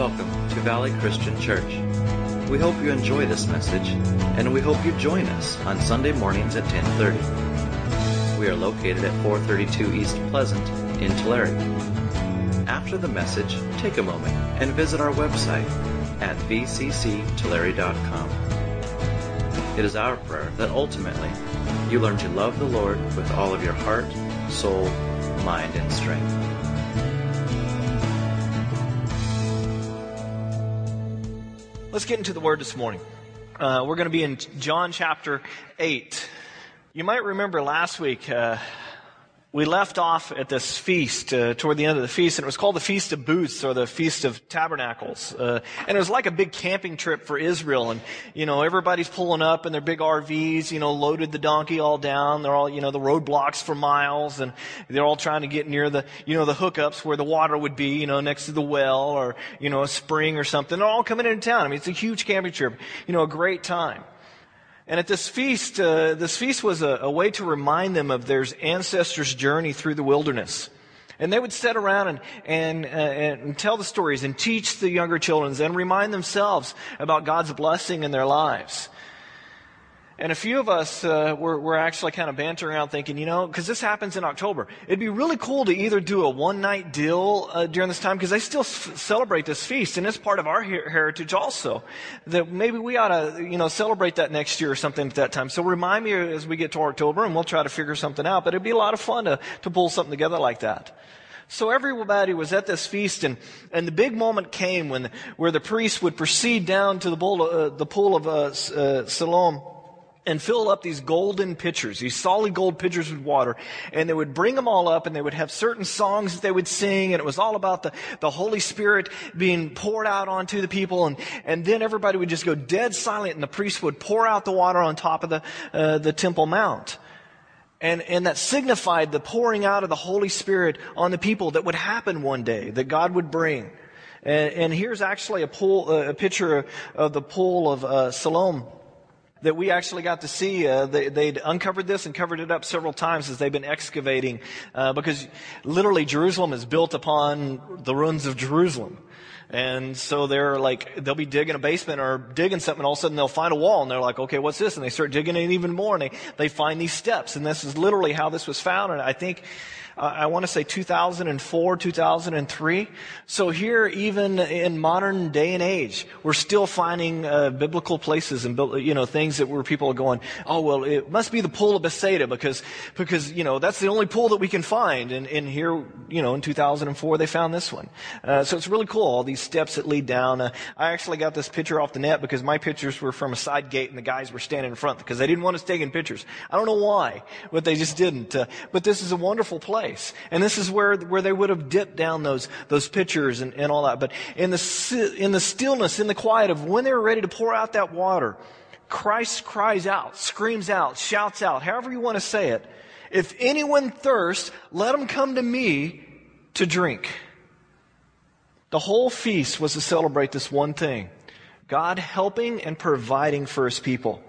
Welcome to Valley Christian Church. We hope you enjoy this message, and we hope you join us on Sunday mornings at 10:30. We are located at 432 East Pleasant in Tulare. After the message, take a moment and visit our website at vcctulare.com. It is our prayer that ultimately you learn to love the Lord with all of your heart, soul, mind, and strength. Let's get into the Word this morning. Uh, we're going to be in John chapter 8. You might remember last week uh, we left off at this feast uh, toward the end of the feast, and it was called the Feast of Booths or the Feast of Tabernacles. Uh, and it was like a big camping trip for Israel. And, you know, everybody's pulling up in their big RVs, you know, loaded the donkey all down. They're all, you know, the roadblocks for miles, and they're all trying to get near the, you know, the hookups where the water would be, you know, next to the well or, you know, a spring or something. They're all coming into town. I mean, it's a huge camping trip, you know, a great time. And at this feast, uh, this feast was a, a, way to remind them of their ancestors' journey through the wilderness. And they would sit around and, and, uh, and tell the stories and teach the younger children and remind themselves about God's blessing in their lives. And a few of us uh, were, were actually kind of bantering around thinking, you know, because this happens in October. It'd be really cool to either do a one night deal uh, during this time, because they still f- celebrate this feast, and it's part of our her- heritage also. That maybe we ought to, you know, celebrate that next year or something at that time. So remind me as we get to October, and we'll try to figure something out. But it'd be a lot of fun to, to pull something together like that. So everybody was at this feast, and, and the big moment came when where the priest would proceed down to the, bowl, uh, the pool of uh, uh, Siloam and fill up these golden pitchers, these solid gold pitchers with water. And they would bring them all up and they would have certain songs that they would sing. And it was all about the, the Holy Spirit being poured out onto the people. And, and then everybody would just go dead silent and the priest would pour out the water on top of the, uh, the Temple Mount. And, and that signified the pouring out of the Holy Spirit on the people that would happen one day, that God would bring. And, and here's actually a pool, uh, a picture of the pool of uh, Siloam that we actually got to see. Uh, they, would uncovered this and covered it up several times as they've been excavating, uh, because literally Jerusalem is built upon the ruins of Jerusalem. And so they're like, they'll be digging a basement or digging something, and all of a sudden they'll find a wall, and they're like, okay, what's this? And they start digging it even more, and they, they find these steps. And this is literally how this was found. And I think I want to say 2004, 2003. So here, even in modern day and age, we're still finding uh, biblical places and you know things that where people are going, oh well, it must be the pool of Bethsaida because because you know that's the only pool that we can find. And, and here, you know, in 2004 they found this one. Uh, so it's really cool. All these steps that lead down. Uh, I actually got this picture off the net because my pictures were from a side gate and the guys were standing in front because they didn't want us taking pictures. I don't know why, but they just didn't. Uh, but this is a wonderful place place. And this is where, where they would have dipped down those, those pitchers and, and all that. But in the, in the stillness, in the quiet of when they were ready to pour out that water, Christ cries out, screams out, shouts out, however you want to say it. If anyone thirsts, let him come to me to drink. The whole feast was to celebrate this one thing God helping and providing for his people.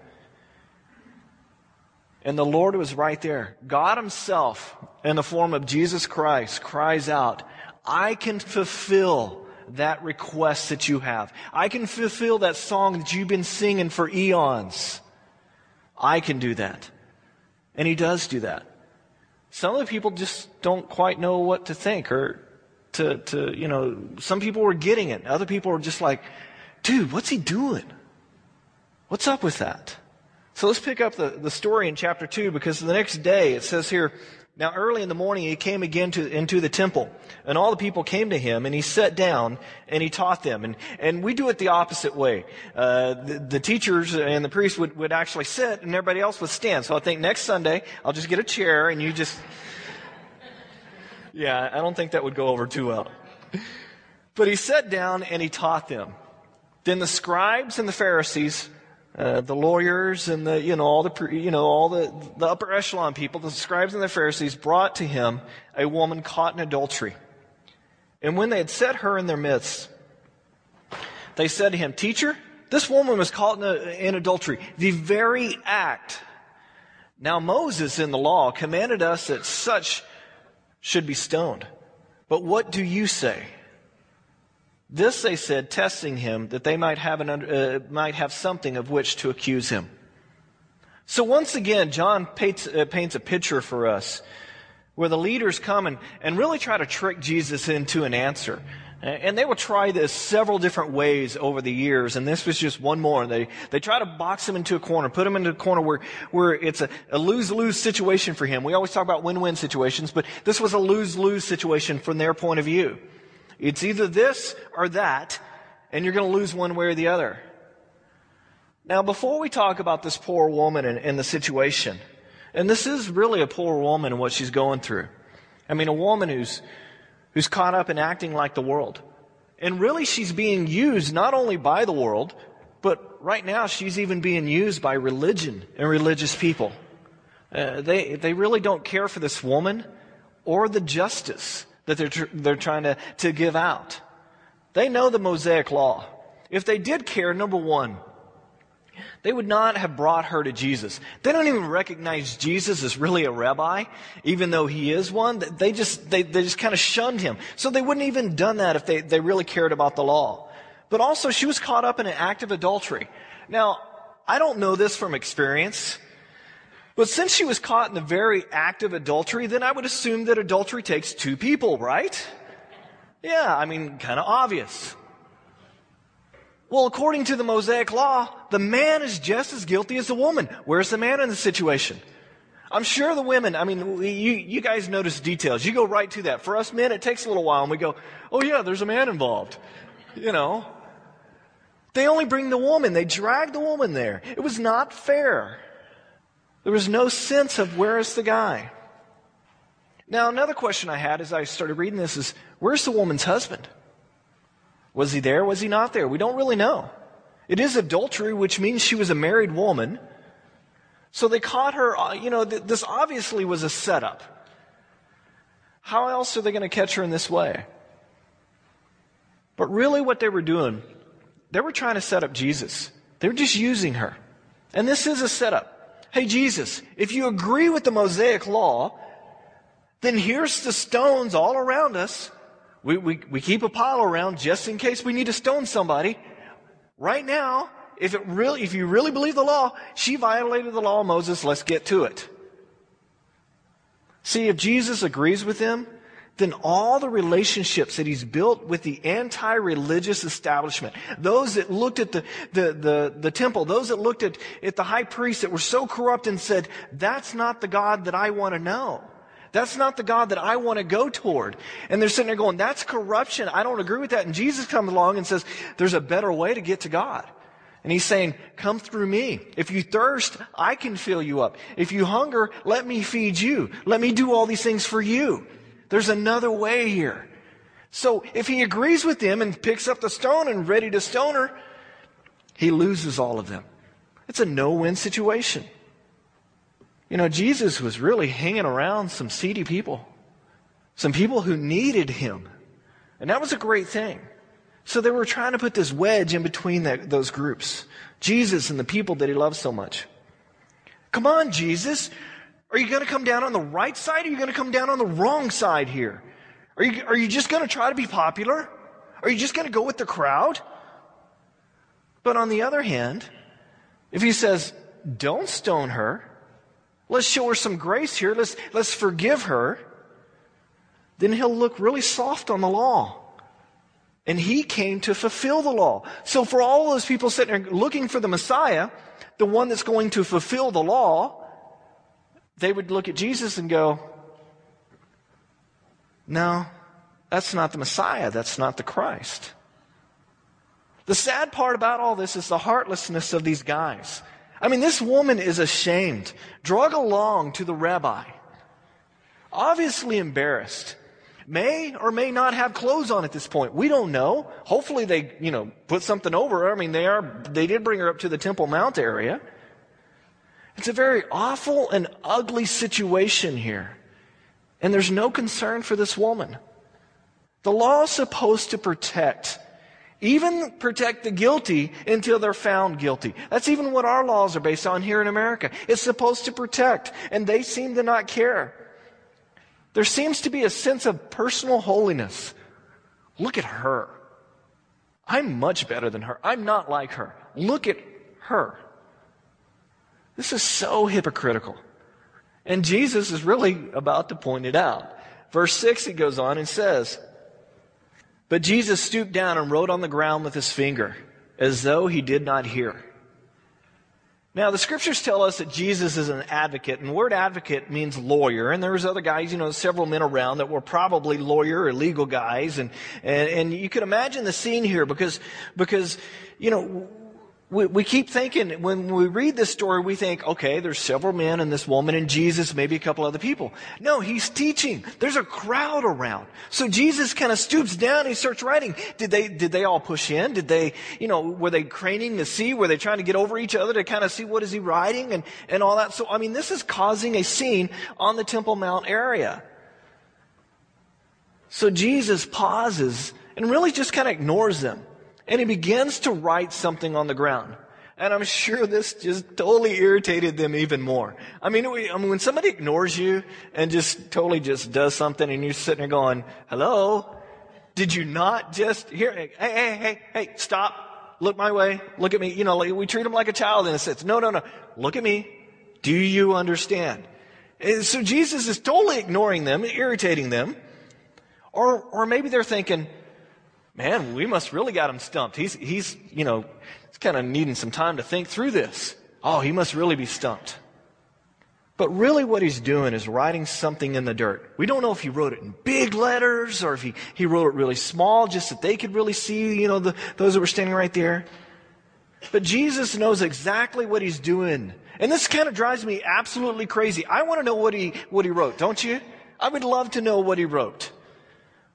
And the Lord was right there. God Himself, in the form of Jesus Christ, cries out, I can fulfill that request that you have. I can fulfill that song that you've been singing for eons. I can do that. And He does do that. Some of the people just don't quite know what to think or to, to, you know, some people were getting it. Other people were just like, dude, what's he doing? What's up with that? So let's pick up the, the story in chapter 2 because the next day it says here, now early in the morning he came again to, into the temple and all the people came to him and he sat down and he taught them. And, and we do it the opposite way. Uh, the, the, teachers and the priests would, would actually sit and everybody else would stand. So I think next Sunday I'll just get a chair and you just, yeah, I don't think that would go over too well. But he sat down and he taught them. Then the scribes and the Pharisees uh, the lawyers and the, you know, all the, you know, all the, the upper echelon people, the scribes and the Pharisees brought to him a woman caught in adultery. And when they had set her in their midst, they said to him, Teacher, this woman was caught in, a, in adultery, the very act. Now Moses in the law commanded us that such should be stoned. But what do you say? This they said, testing him, that they might have, an, uh, might have something of which to accuse him. So once again, John paints, uh, paints a picture for us where the leaders come and, and really try to trick Jesus into an answer. And they will try this several different ways over the years, and this was just one more. They, they try to box him into a corner, put him into a corner where, where it's a, a lose-lose situation for him. We always talk about win-win situations, but this was a lose-lose situation from their point of view. It's either this or that, and you're going to lose one way or the other. Now, before we talk about this poor woman and, and the situation, and this is really a poor woman and what she's going through. I mean, a woman who's, who's caught up in acting like the world. And really, she's being used not only by the world, but right now she's even being used by religion and religious people. Uh, they, they really don't care for this woman or the justice that they're, tr- they're trying to, to give out. They know the Mosaic law. If they did care, number one, they would not have brought her to Jesus. They don't even recognize Jesus as really a rabbi, even though he is one. They just, they, they just kind of shunned him. So they wouldn't even done that if they, they really cared about the law. But also, she was caught up in an act of adultery. Now, I don't know this from experience, but since she was caught in the very act of adultery, then I would assume that adultery takes two people, right? Yeah, I mean, kind of obvious. Well, according to the Mosaic law, the man is just as guilty as the woman. Where's the man in the situation? I'm sure the women, I mean, you, you guys notice details. You go right to that. For us men, it takes a little while and we go, oh yeah, there's a man involved. You know. They only bring the woman. They drag the woman there. It was not fair. There was no sense of where is the guy. Now, another question I had as I started reading this is, where's the woman's husband? Was he there? Was he not there? We don't really know. It is adultery, which means she was a married woman. So they caught her, uh, you know, th- this obviously was a setup. How else are they going to catch her in this way? But really, what they were doing, they were trying to set up Jesus. They were just using her. And this is a setup. Hey, Jesus, if you agree with the Mosaic law, then here's the stones all around us. We, we, we keep a pile around just in case we need to stone somebody. Right now, if it really, if you really believe the law, she violated the law of Moses. Let's get to it. See, if Jesus agrees with them, then all the relationships that he's built with the anti-religious establishment, those that looked at the, the, the, the, temple, those that looked at, at the high priest that were so corrupt and said, that's not the God that I want to know. That's not the God that I want to go toward. And they're sitting there going, that's corruption. I don't agree with that. And Jesus comes along and says, there's a better way to get to God. And he's saying, come through me. If you thirst, I can fill you up. If you hunger, let me feed you. Let me do all these things for you. There's another way here. So if he agrees with them and picks up the stone and ready to stone her, he loses all of them. It's a no-win situation. You know, Jesus was really hanging around some seedy people, some people who needed him. And that was a great thing. So they were trying to put this wedge in between that, those groups Jesus and the people that he loved so much. Come on, Jesus. Are you going to come down on the right side or are you going to come down on the wrong side here? Are you, are you just going to try to be popular? Are you just going to go with the crowd? But on the other hand, if he says, don't stone her, Let's show her some grace here. Let's, let's forgive her. Then he'll look really soft on the law. And he came to fulfill the law. So for all those people sitting there looking for the Messiah, the one that's going to fulfill the law, they would look at Jesus and go, no, that's not the Messiah. That's not the Christ. The sad part about all this is the heartlessness of these guys. I mean, this woman is ashamed, drug along to the rabbi, obviously embarrassed. May or may not have clothes on at this point. We don't know. Hopefully they, you know, put something over her. I mean, they are, they did bring her up to the Temple Mount area. It's a very awful and ugly situation here. And there's no concern for this woman. The law is supposed to protect even protect the guilty until they're found guilty. That's even what our laws are based on here in America. It's supposed to protect, and they seem to not care. There seems to be a sense of personal holiness. Look at her. I'm much better than her. I'm not like her. Look at her. This is so hypocritical. And Jesus is really about to point it out. Verse 6, he goes on and says, But Jesus stooped down and wrote on the ground with his finger, as though he did not hear. Now, the scriptures tell us that Jesus is an advocate, and the word advocate means lawyer, and there's other guys, you know, several men around that were probably lawyer or legal guys, and, and, and you can imagine the scene here because, because, you know, we, we keep thinking, when we read this story, we think, okay, there's several men and this woman and Jesus, maybe a couple other people. No, he's teaching. There's a crowd around. So Jesus kind of stoops down, he starts writing. Did they, did they all push in? Did they, you know, were they craning to see? Were they trying to get over each other to kind of see what is he writing and, and all that? So, I mean, this is causing a scene on the Temple Mount area. So Jesus pauses and really just kind of ignores them. And he begins to write something on the ground. And I'm sure this just totally irritated them even more. I mean, I mean, when somebody ignores you and just totally just does something and you're sitting there going, hello, did you not just hear, hey, hey, hey, hey, stop, look my way, look at me. You know, we treat them like a child in a sense. No, no, no, look at me. Do you understand? And so Jesus is totally ignoring them, irritating them. Or, or maybe they're thinking, man, we must really got him stumped. He's, he's, you know, he's kind of needing some time to think through this. Oh, he must really be stumped. But really what he's doing is writing something in the dirt. We don't know if he wrote it in big letters or if he, he wrote it really small just that they could really see, you know, the, those that were standing right there. But Jesus knows exactly what he's doing. And this kind of drives me absolutely crazy. I want to know what he, what he wrote, don't you? I would love to know what he wrote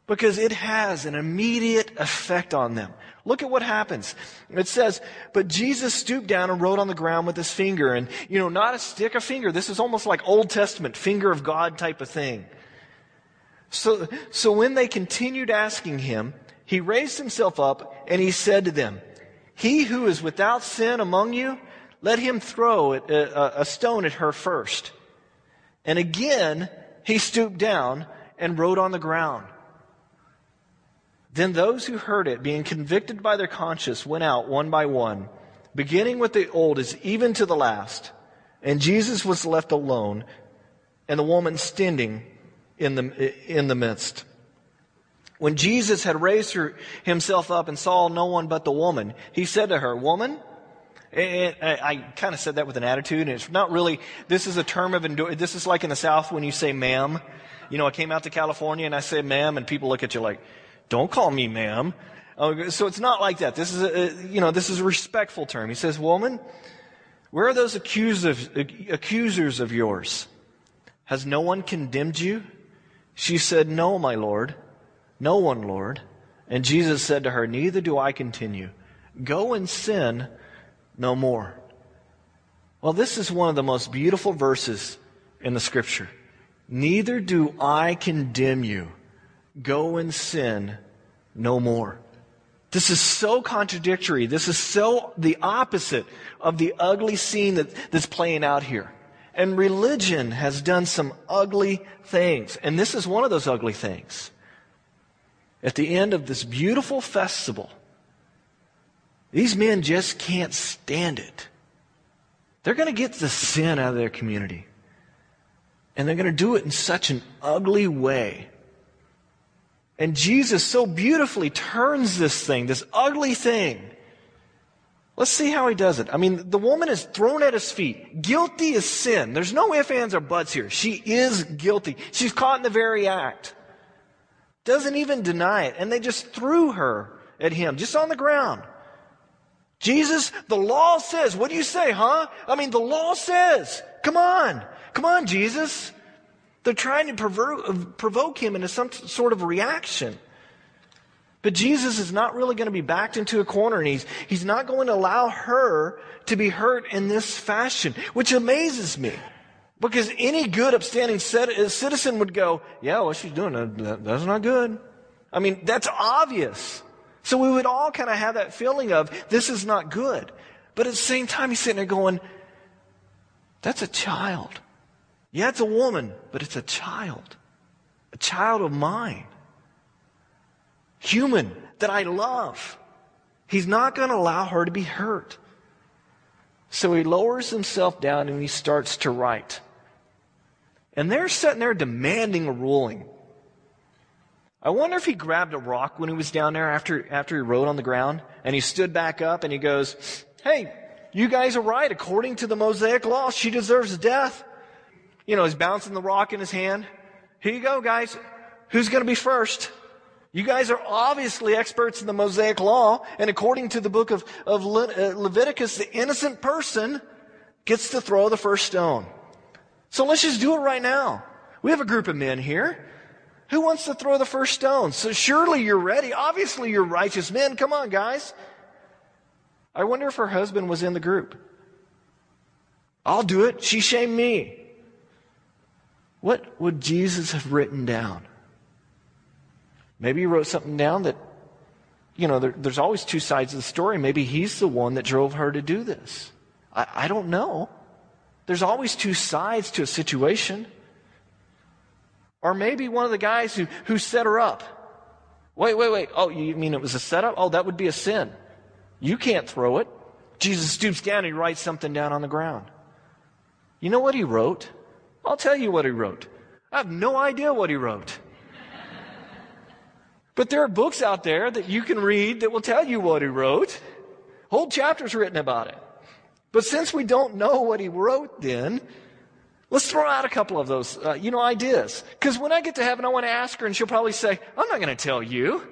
because it has an immediate effect on them. Look at what happens. It says, but Jesus stooped down and wrote on the ground with his finger and, you know, not a stick, a finger. This is almost like Old Testament, finger of God type of thing. So, so when they continued asking him, he raised himself up and he said to them, he who is without sin among you, let him throw a, uh, uh, a stone at her first. And again, he stooped down and wrote on the ground. Then those who heard it, being convicted by their conscience, went out one by one, beginning with the oldest, even to the last. And Jesus was left alone, and the woman standing in the, in the midst. When Jesus had raised her, himself up and saw no one but the woman, he said to her, Woman, and I kind of said that with an attitude, and it's not really, this is a term of endurance. This is like in the South when you say ma'am. You know, I came out to California and I say ma'am, and people look at you like, don't call me ma'am. So it's not like that. This is a, you know, this is a respectful term. He says, woman, where are those accusers, accusers of yours? Has no one condemned you? She said, No, my Lord. No one, Lord. And Jesus said to her, Neither do I continue. Go and sin no more. Well, this is one of the most beautiful verses in the scripture. Neither do I condemn you. Go and sin no more. This is so contradictory. This is so the opposite of the ugly scene that, that's playing out here. And religion has done some ugly things. And this is one of those ugly things. At the end of this beautiful festival, these men just can't stand it. They're going to get the sin out of their community. And they're going to do it in such an ugly way and Jesus so beautifully turns this thing, this ugly thing. Let's see how he does it. I mean, the woman is thrown at his feet. Guilty as sin. There's no ifs, ands, or buts here. She is guilty. She's caught in the very act. Doesn't even deny it. And they just threw her at him, just on the ground. Jesus, the law says, what do you say, huh? I mean, the law says, come on. Come on, Jesus. They're trying to provoke, him into some sort of reaction. But Jesus is not really going to be backed into a corner and he's, he's not going to allow her to be hurt in this fashion, which amazes me. Because any good, upstanding citizen would go, yeah, what she's doing, that, that's not good. I mean, that's obvious. So we would all kind of have that feeling of, this is not good. But at the same time, he's sitting there going, that's a child. Yeah, it's a woman, but it's a child. A child of mine. Human that I love. He's not going to allow her to be hurt. So he lowers himself down and he starts to write. And they're sitting there demanding a ruling. I wonder if he grabbed a rock when he was down there after, after he wrote on the ground and he stood back up and he goes, Hey, you guys are right. According to the Mosaic law, she deserves death. You know, he's bouncing the rock in his hand. Here you go, guys. Who's going to be first? You guys are obviously experts in the Mosaic law, and according to the book of, of Le- uh, Leviticus, the innocent person gets to throw the first stone. So let's just do it right now. We have a group of men here. Who wants to throw the first stone? So surely you're ready. Obviously you're righteous men. Come on, guys. I wonder if her husband was in the group. I'll do it. She shamed me. What would Jesus have written down? Maybe he wrote something down that, you know, there, there's always two sides of the story. Maybe he's the one that drove her to do this. I, I don't know. There's always two sides to a situation. Or maybe one of the guys who, who set her up. Wait, wait, wait. Oh, you mean it was a setup? Oh, that would be a sin. You can't throw it. Jesus stoops down and he writes something down on the ground. You know what he wrote? I'll tell you what he wrote. I have no idea what he wrote. But there are books out there that you can read that will tell you what he wrote. Whole chapters written about it. But since we don't know what he wrote then, let's throw out a couple of those, uh, you know, ideas. Because when I get to heaven, I want to ask her and she'll probably say, I'm not going to tell you.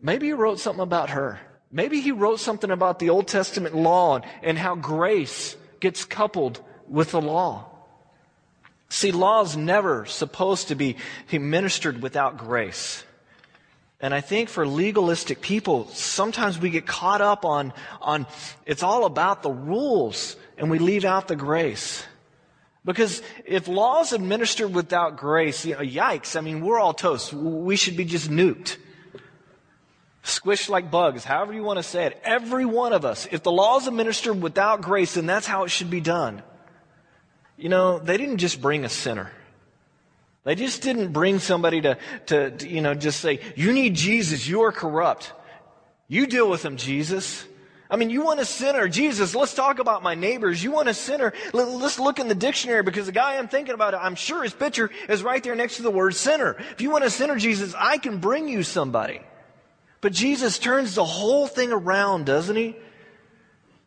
Maybe he wrote something about her. Maybe he wrote something about the Old Testament law and how grace gets coupled with the law. See, law is never supposed to be administered without grace. And I think for legalistic people, sometimes we get caught up on, on it's all about the rules and we leave out the grace. Because if law is administered without grace, you know, yikes, I mean, we're all toast. We should be just nuked. Squished like bugs, however you want to say it. Every one of us, if the law is administered without grace, then that's how it should be done. You know, they didn't just bring a sinner. They just didn't bring somebody to, to, to, you know, just say, you need Jesus, you are corrupt. You deal with them, Jesus. I mean, you want a sinner, Jesus, let's talk about my neighbors. You want a sinner, let's look in the dictionary because the guy I'm thinking about, I'm sure his picture is right there next to the word sinner. If you want a sinner, Jesus, I can bring you somebody. But Jesus turns the whole thing around, doesn't he?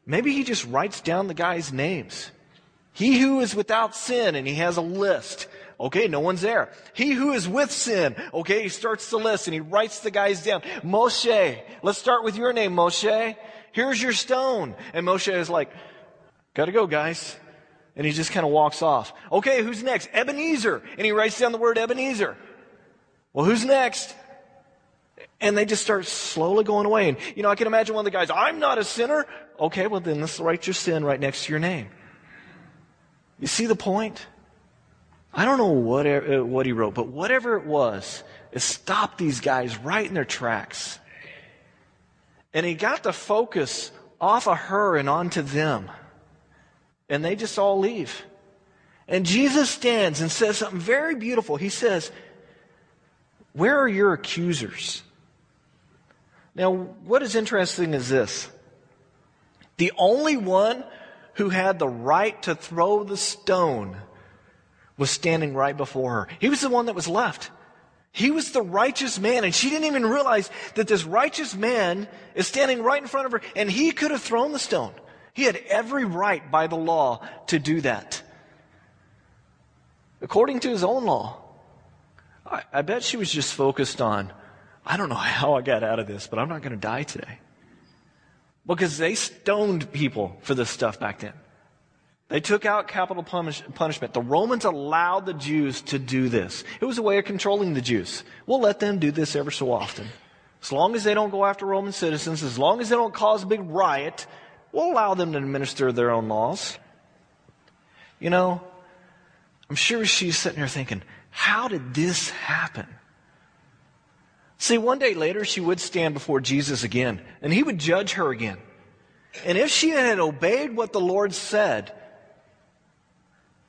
Maybe he just writes down the guy's names. He who is without sin, and he has a list. Okay, no one's there. He who is with sin. Okay, he starts the list and he writes the guys down. Moshe, let's start with your name, Moshe. Here's your stone. And Moshe is like, gotta go, guys. And he just kind of walks off. Okay, who's next? Ebenezer. And he writes down the word Ebenezer. Well, who's next? And they just start slowly going away. And, you know, I can imagine one of the guys, I'm not a sinner. Okay, well then let's write your sin right next to your name. You see the point? I don't know what, uh, what he wrote, but whatever it was, it stopped these guys right in their tracks. And he got the focus off of her and onto them. And they just all leave. And Jesus stands and says something very beautiful. He says, Where are your accusers? Now, what is interesting is this the only one who had the right to throw the stone was standing right before her. He was the one that was left. He was the righteous man, and she didn't even realize that this righteous man is standing right in front of her, and he could have thrown the stone. He had every right by the law to do that. According to his own law. I, I bet she was just focused on, I don't know how I got out of this, but I'm not going to die today. Because they stoned people for this stuff back then. They took out capital punish- punishment. The Romans allowed the Jews to do this. It was a way of controlling the Jews. We'll let them do this ever so often. As long as they don't go after Roman citizens, as long as they don't cause a big riot, we'll allow them to administer their own laws. You know, I'm sure she's sitting there thinking, how did this happen? See, one day later, she would stand before Jesus again, and he would judge her again. And if she had obeyed what the Lord said,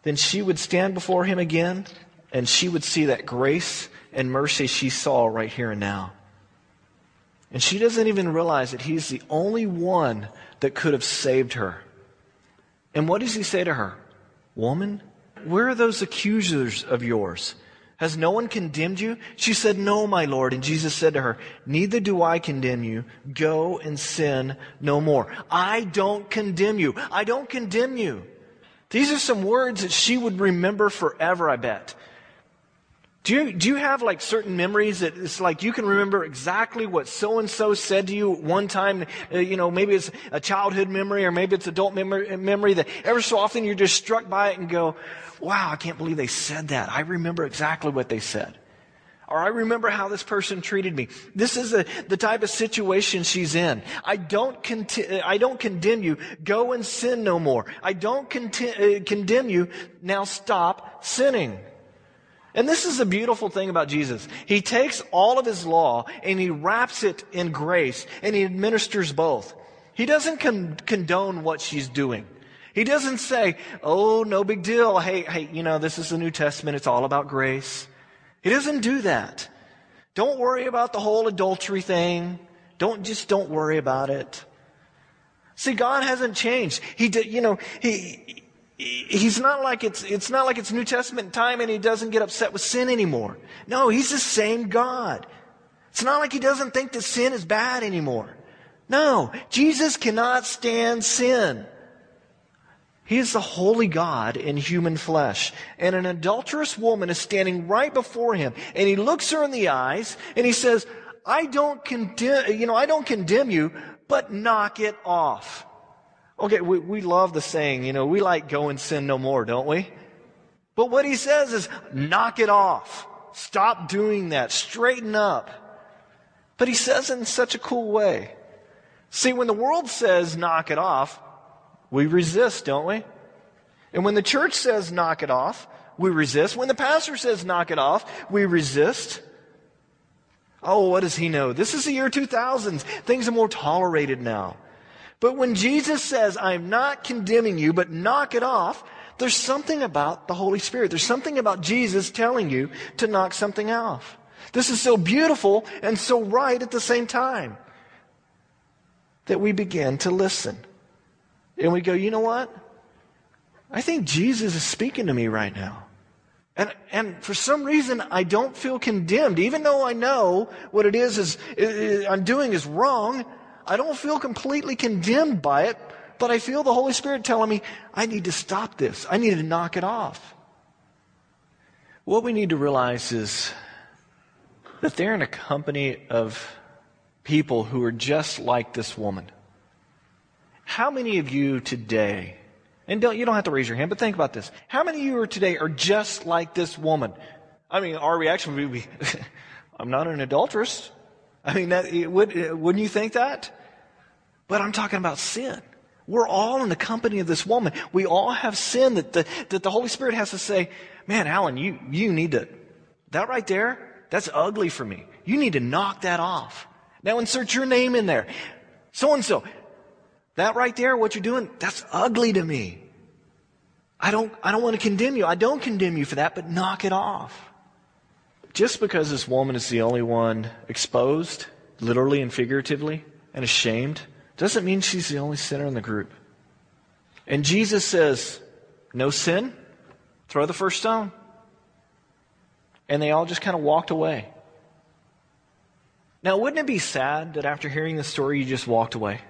then she would stand before him again, and she would see that grace and mercy she saw right here and now. And she doesn't even realize that he's the only one that could have saved her. And what does he say to her? Woman, where are those accusers of yours? Has no one condemned you? She said, No, my Lord. And Jesus said to her, Neither do I condemn you. Go and sin no more. I don't condemn you. I don't condemn you. These are some words that she would remember forever, I bet. Do you, do you have like certain memories that it's like you can remember exactly what so and so said to you one time? Uh, you know, maybe it's a childhood memory or maybe it's adult memory, memory that ever so often you're just struck by it and go, wow, I can't believe they said that. I remember exactly what they said. Or I remember how this person treated me. This is a, the type of situation she's in. I don't, conti- I don't condemn you. Go and sin no more. I don't conti- uh, condemn you. Now stop sinning. And this is the beautiful thing about Jesus. He takes all of his law and he wraps it in grace and he administers both. He doesn't con- condone what she's doing. He doesn't say, oh, no big deal. Hey, hey, you know, this is the New Testament. It's all about grace. He doesn't do that. Don't worry about the whole adultery thing. Don't, just don't worry about it. See, God hasn't changed. He did, you know, he, he's not like it's, it's not like it's New Testament time and he doesn't get upset with sin anymore. No, he's the same God. It's not like he doesn't think that sin is bad anymore. No, Jesus cannot stand sin. He is the holy God in human flesh. And an adulterous woman is standing right before him. And he looks her in the eyes and he says, I don't condemn, you know, I don't condemn you, but knock it off. Okay, we, we love the saying, you know, we like go and sin no more, don't we? But what he says is, knock it off. Stop doing that. Straighten up. But he says it in such a cool way. See, when the world says knock it off, we resist, don't we? And when the church says knock it off, we resist. When the pastor says knock it off, we resist. Oh, what does he know? This is the year 2000. Things are more tolerated now. But when Jesus says, I'm not condemning you, but knock it off, there's something about the Holy Spirit. There's something about Jesus telling you to knock something off. This is so beautiful and so right at the same time that we begin to listen. And we go, you know what? I think Jesus is speaking to me right now. And, and for some reason, I don't feel condemned. Even though I know what it is, is, is I'm doing is wrong, I don't feel completely condemned by it, but I feel the Holy Spirit telling me, I need to stop this. I need to knock it off. What we need to realize is that they're in a company of people who are just like this woman. How many of you today, and don't, you don't have to raise your hand, but think about this. How many of you are today are just like this woman? I mean, our reaction would be, I'm not an adulteress. I mean, that, would, wouldn't you think that? But I'm talking about sin. We're all in the company of this woman. We all have sin that the, that the Holy Spirit has to say, man, Alan, you, you need to, that right there, that's ugly for me. You need to knock that off. Now insert your name in there. So and so. That right there, what you're doing, that's ugly to me. I don't, I don't want to condemn you. I don't condemn you for that, but knock it off. Just because this woman is the only one exposed, literally and figuratively, and ashamed, doesn't mean she's the only sinner in the group. And Jesus says, No sin, throw the first stone. And they all just kind of walked away. Now, wouldn't it be sad that after hearing the story, you just walked away?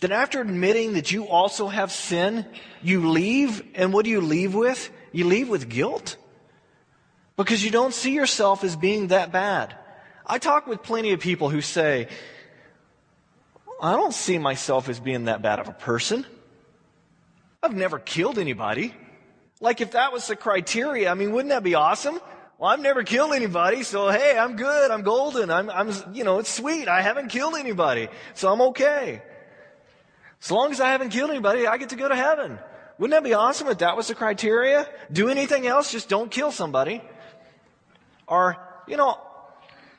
That after admitting that you also have sin, you leave, and what do you leave with? You leave with guilt. Because you don't see yourself as being that bad. I talk with plenty of people who say, I don't see myself as being that bad of a person. I've never killed anybody. Like if that was the criteria, I mean, wouldn't that be awesome? Well, I've never killed anybody, so hey, I'm good. I'm golden. I'm, I'm, you know, it's sweet. I haven't killed anybody, so I'm okay. As long as I haven't killed anybody, I get to go to heaven. Wouldn't that be awesome if that was the criteria? Do anything else, just don't kill somebody. Or, you know,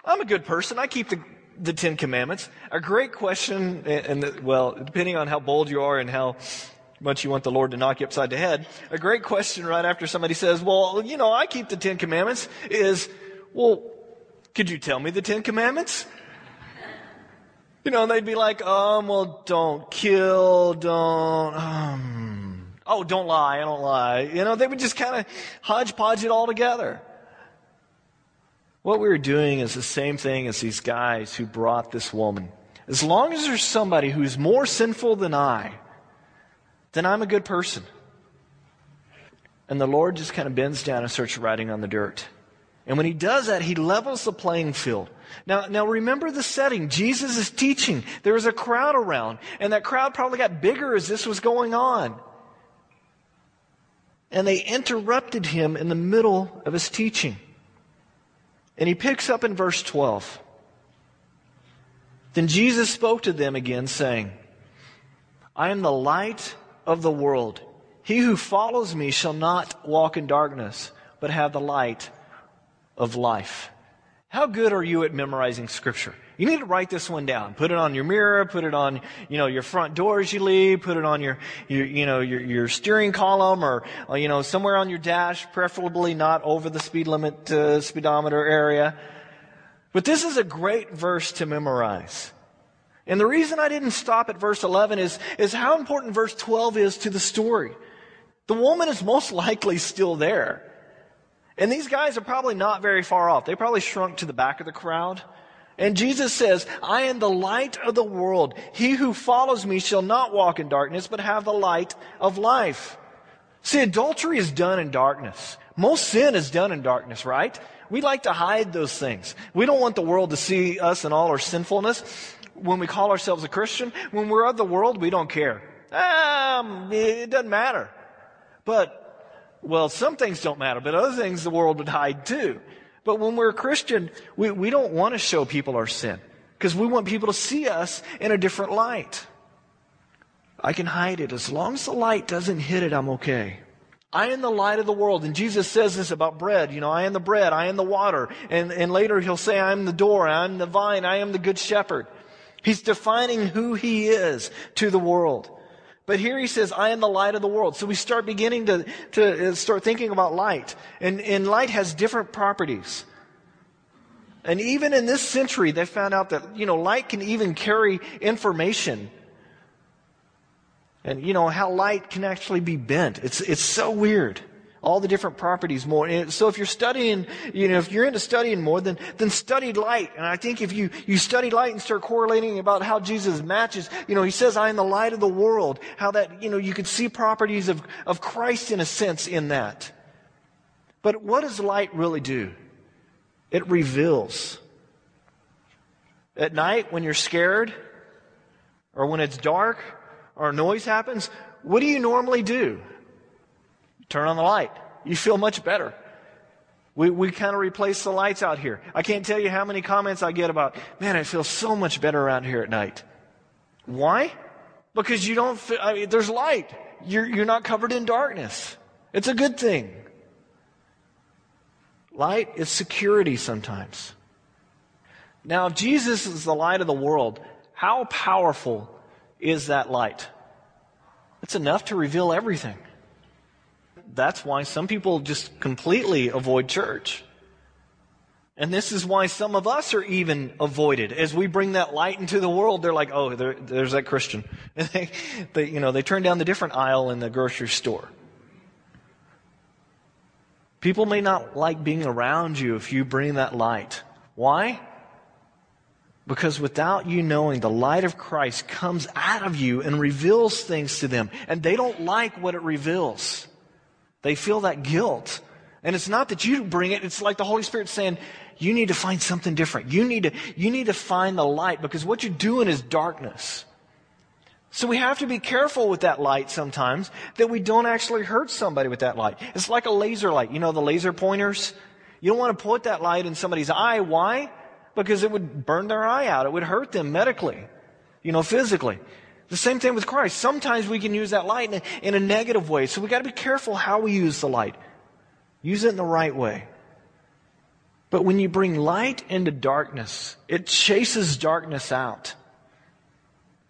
I'm a good person. I keep the the Ten Commandments. A great question, and, and well, depending on how bold you are and how much you want the Lord to knock you upside the head, a great question right after somebody says, well, you know, I keep the Ten Commandments is, well, could you tell me the Ten Commandments? You know, they'd be like, um, well, don't kill, don't, um, oh, don't lie, I don't lie. You know, they would just kind of hodgepodge it all together. What we're doing is the same thing as these guys who brought this woman. As long as there's somebody who's more sinful than I, then I'm a good person. And the Lord just kind of bends down and starts writing on the dirt. And when he does that, he levels the playing field. Now, now remember the setting. Jesus is teaching. There was a crowd around, and that crowd probably got bigger as this was going on. And they interrupted him in the middle of his teaching. And he picks up in verse 12. Then Jesus spoke to them again, saying, I am the light of the world. He who follows me shall not walk in darkness, but have the light of life. How good are you at memorizing scripture? You need to write this one down. Put it on your mirror, put it on, you know, your front door as you leave, put it on your, your you know, your, your steering column or, you know, somewhere on your dash, preferably not over the speed limit uh, speedometer area. But this is a great verse to memorize. And the reason I didn't stop at verse 11 is, is how important verse 12 is to the story. The woman is most likely still there. And these guys are probably not very far off. They probably shrunk to the back of the crowd. And Jesus says, I am the light of the world. He who follows me shall not walk in darkness, but have the light of life. See, adultery is done in darkness. Most sin is done in darkness, right? We like to hide those things. We don't want the world to see us in all our sinfulness. When we call ourselves a Christian, when we're of the world, we don't care. Um, it doesn't matter. But well, some things don't matter, but other things the world would hide too. But when we're a Christian, we, we don't want to show people our sin because we want people to see us in a different light. I can hide it. As long as the light doesn't hit it, I'm okay. I am the light of the world. And Jesus says this about bread. You know, I am the bread. I am the water. And, and later he'll say, I am the door. I am the vine. I am the good shepherd. He's defining who he is to the world. But here he says, I am the light of the world. So we start beginning to, to uh, start thinking about light. And, and light has different properties. And even in this century, they found out that, you know, light can even carry information. And, you know, how light can actually be bent. It's, it's so weird all the different properties more. And so if you're studying, you know, if you're into studying more, then, then study light. And I think if you, you study light and start correlating about how Jesus matches, you know, he says, I am the light of the world, how that, you know, you could see properties of, of Christ in a sense in that. But what does light really do? It reveals. At night, when you're scared, or when it's dark, or noise happens, what do you normally do? Turn on the light. You feel much better. We, we kind of replace the lights out here. I can't tell you how many comments I get about, man, I feel so much better around here at night. Why? Because you don't feel, I mean, there's light. You're, you're not covered in darkness. It's a good thing. Light is security sometimes. Now, if Jesus is the light of the world, how powerful is that light? It's enough to reveal everything that's why some people just completely avoid church. And this is why some of us are even avoided. As we bring that light into the world, they're like, oh, there, there's that Christian. And they, they, you know, they turn down the different aisle in the grocery store. People may not like being around you if you bring that light. Why? Because without you knowing, the light of Christ comes out of you and reveals things to them. And they don't like what it reveals. They feel that guilt. And it's not that you bring it, it's like the Holy Spirit saying, you need to find something different. You need to, you need to find the light because what you're doing is darkness. So we have to be careful with that light sometimes that we don't actually hurt somebody with that light. It's like a laser light. You know the laser pointers? You don't want to put that light in somebody's eye. Why? Because it would burn their eye out. It would hurt them medically, you know, physically. The same thing with Christ. Sometimes we can use that light in a, in a negative way. So we got to be careful how we use the light. Use it in the right way. But when you bring light into darkness, it chases darkness out.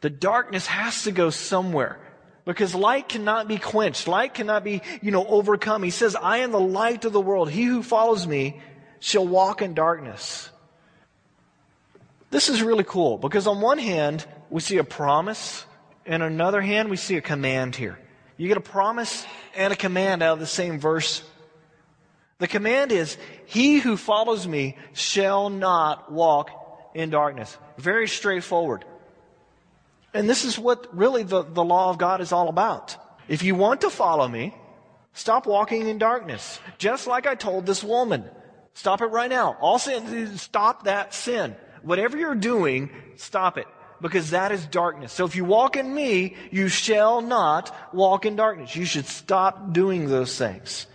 The darkness has to go somewhere because light cannot be quenched. Light cannot be, you know, overcome. He says, I am the light of the world. He who follows me shall walk in darkness. This is really cool because on one hand, we see a promise, and on another hand, we see a command here. You get a promise and a command out of the same verse. The command is, He who follows me shall not walk in darkness. Very straightforward. And this is what really the, the law of God is all about. If you want to follow me, stop walking in darkness. Just like I told this woman. Stop it right now. All sin, stop that sin. Whatever you're doing, stop it. Because that is darkness. So if you walk in me, you shall not walk in darkness. You should stop doing those things.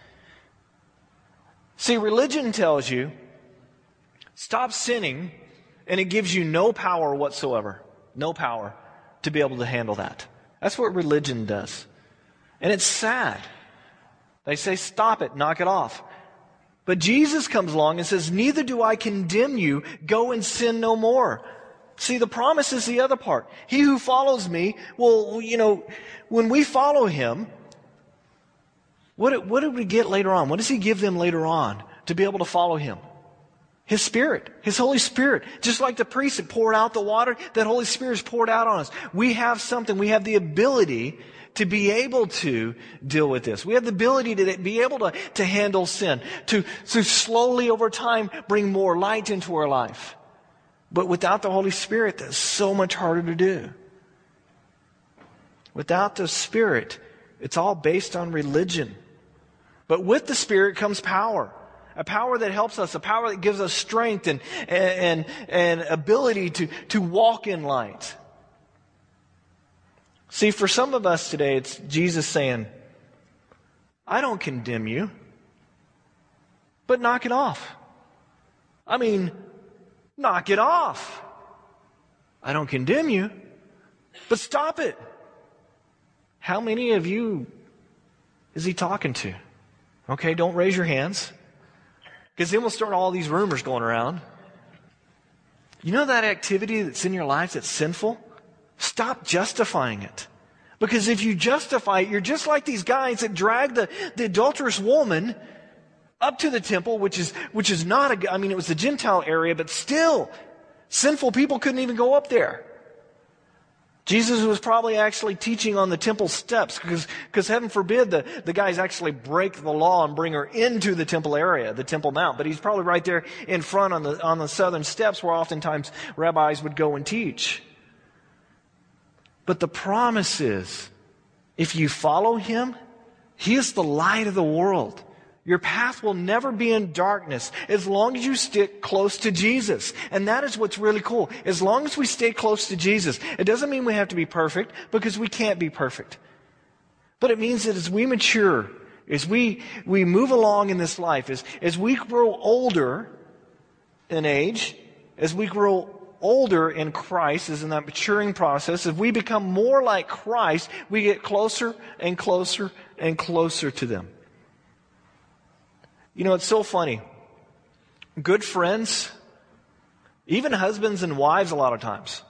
See, religion tells you, stop sinning, and it gives you no power whatsoever. No power to be able to handle that. That's what religion does. And it's sad. They say, stop it, knock it off. But Jesus comes along and says, Neither do I condemn you. Go and sin no more. See, the promise is the other part. He who follows me, well, you know, when we follow him, what, what did we get later on? What does he give them later on to be able to follow him? His Spirit, His Holy Spirit. Just like the priest had poured out the water, that Holy Spirit is poured out on us. We have something, we have the ability to be able to deal with this. We have the ability to be able to, to handle sin, to, to slowly over time bring more light into our life. But without the Holy Spirit, that's so much harder to do. Without the Spirit, it's all based on religion. But with the Spirit comes power. A power that helps us, a power that gives us strength and, and, and ability to, to walk in light. See, for some of us today, it's Jesus saying, I don't condemn you, but knock it off. I mean, knock it off. I don't condemn you, but stop it. How many of you is he talking to? Okay, don't raise your hands. Because then we'll start all these rumors going around. You know that activity that's in your life that's sinful? Stop justifying it. Because if you justify it, you're just like these guys that drag the, the adulterous woman up to the temple, which is, which is not a, I mean, it was the Gentile area, but still, sinful people couldn't even go up there. Jesus was probably actually teaching on the temple steps because, because heaven forbid the, the guys actually break the law and bring her into the temple area, the temple mount. But he's probably right there in front on the, on the southern steps where oftentimes rabbis would go and teach. But the promise is, if you follow him, he is the light of the world. Your path will never be in darkness as long as you stick close to Jesus. And that is what's really cool. As long as we stay close to Jesus, it doesn't mean we have to be perfect because we can't be perfect. But it means that as we mature, as we, we move along in this life, as, as we grow older in age, as we grow older in Christ, as in that maturing process, if we become more like Christ, we get closer and closer and closer to them. You know, it's so funny. Good friends, even husbands and wives, a lot of times,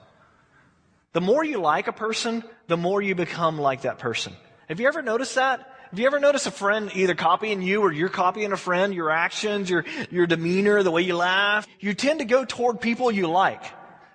the more you like a person, the more you become like that person. Have you ever noticed that? Have you ever noticed a friend either copying you or you're copying a friend, your actions, your, your demeanor, the way you laugh? You tend to go toward people you like.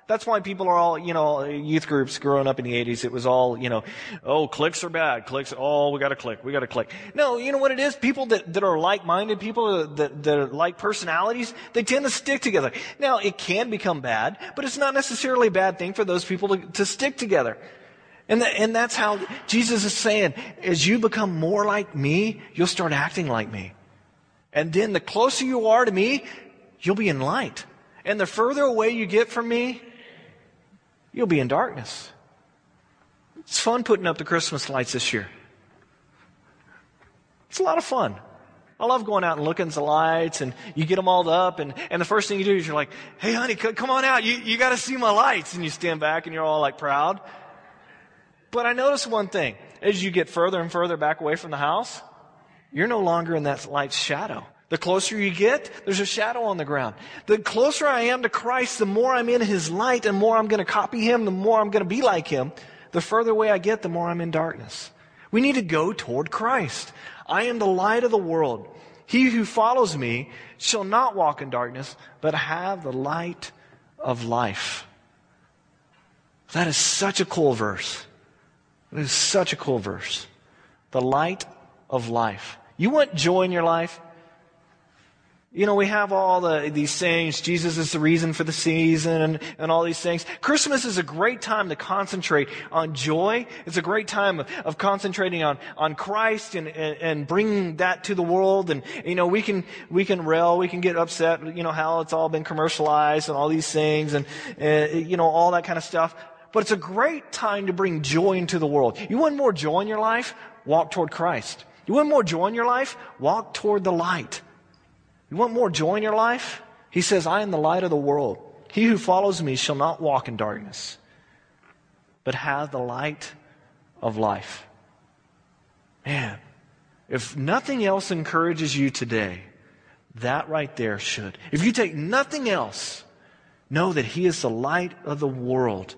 That's why people are all, you know, youth groups growing up in the 80s, it was all, you know, oh, cliques are bad. Cliques, oh, we gotta click, we gotta click. No, you know what it is? People that, that are like-minded, people that, that are like personalities, they tend to stick together. Now, it can become bad, but it's not necessarily a bad thing for those people to, to stick together. And, the, and that's how Jesus is saying, as you become more like me, you'll start acting like me. And then the closer you are to me, you'll be in light. And the further away you get from me, you'll be in darkness. It's fun putting up the Christmas lights this year. It's a lot of fun. I love going out and looking at the lights and you get them all up and, and the first thing you do is you're like, hey honey, come on out. You, you got to see my lights. And you stand back and you're all like proud. But I notice one thing. As you get further and further back away from the house, you're no longer in that light's shadow. The closer you get, there's a shadow on the ground. The closer I am to Christ, the more I'm in His light and more I'm going to copy Him, the more I'm going to be like Him. The further away I get, the more I'm in darkness. We need to go toward Christ. I am the light of the world. He who follows me shall not walk in darkness, but have the light of life. That is such a cool verse. It is such a cool verse. The light of life. You want joy in your life? You know, we have all the, these sayings, Jesus is the reason for the season and, and all these things. Christmas is a great time to concentrate on joy. It's a great time of, of concentrating on, on Christ and, and, and, bringing that to the world. And, you know, we can, we can rail, we can get upset, you know, how it's all been commercialized and all these things and, uh, you know, all that kind of stuff. But it's a great time to bring joy into the world. You want more joy in your life? Walk toward Christ. You want more joy in your life? Walk toward the light. You want more joy in your life? He says, I am the light of the world. He who follows me shall not walk in darkness, but have the light of life. Man, if nothing else encourages you today, that right there should. If you take nothing else, know that He is the light of the world.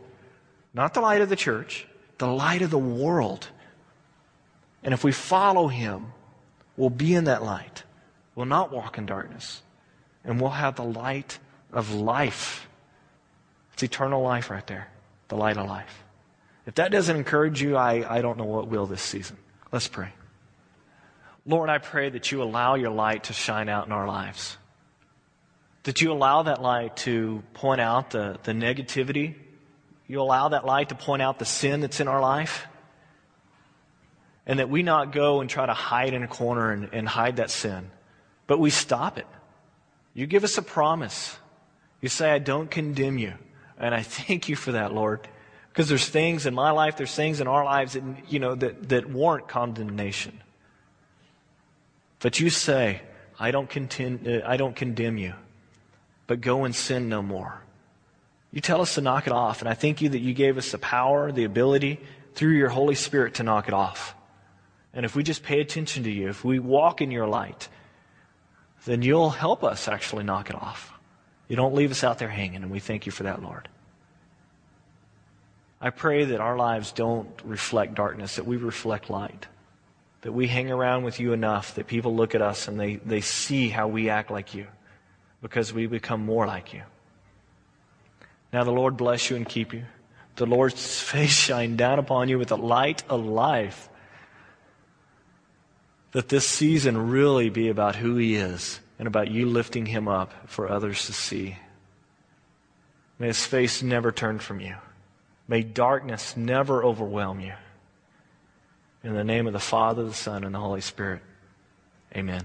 Not the light of the church, the light of the world. And if we follow Him, we'll be in that light will not walk in darkness, and we'll have the light of life. It's eternal life right there, the light of life. If that doesn't encourage you, I, I don't know what will this season. Let's pray. Lord, I pray that you allow your light to shine out in our lives. That you allow that light to point out the, the negativity. You allow that light to point out the sin that's in our life. And that we not go and try to hide in a corner and, and hide that sin but we stop it. You give us a promise. You say, I don't condemn you. And I thank you for that, Lord. Because there's things in my life, there's things in our lives that, you know, that, that warrant condemnation. But you say, I don't, contend, uh, I don't condemn you, but go and sin no more. You tell us to knock it off, and I thank you that you gave us the power, the ability, through your Holy Spirit to knock it off. And if we just pay attention to you, if we walk in your light, then you'll help us actually knock it off. You don't leave us out there hanging, and we thank you for that, Lord. I pray that our lives don't reflect darkness, that we reflect light. That we hang around with you enough that people look at us and they, they see how we act like you because we become more like you. Now the Lord bless you and keep you. The Lord's face shine down upon you with the light of life that this season really be about who He is and about you lifting Him up for others to see. May His face never turn from you. May darkness never overwhelm you. In the name of the Father, the Son, and the Holy Spirit, amen.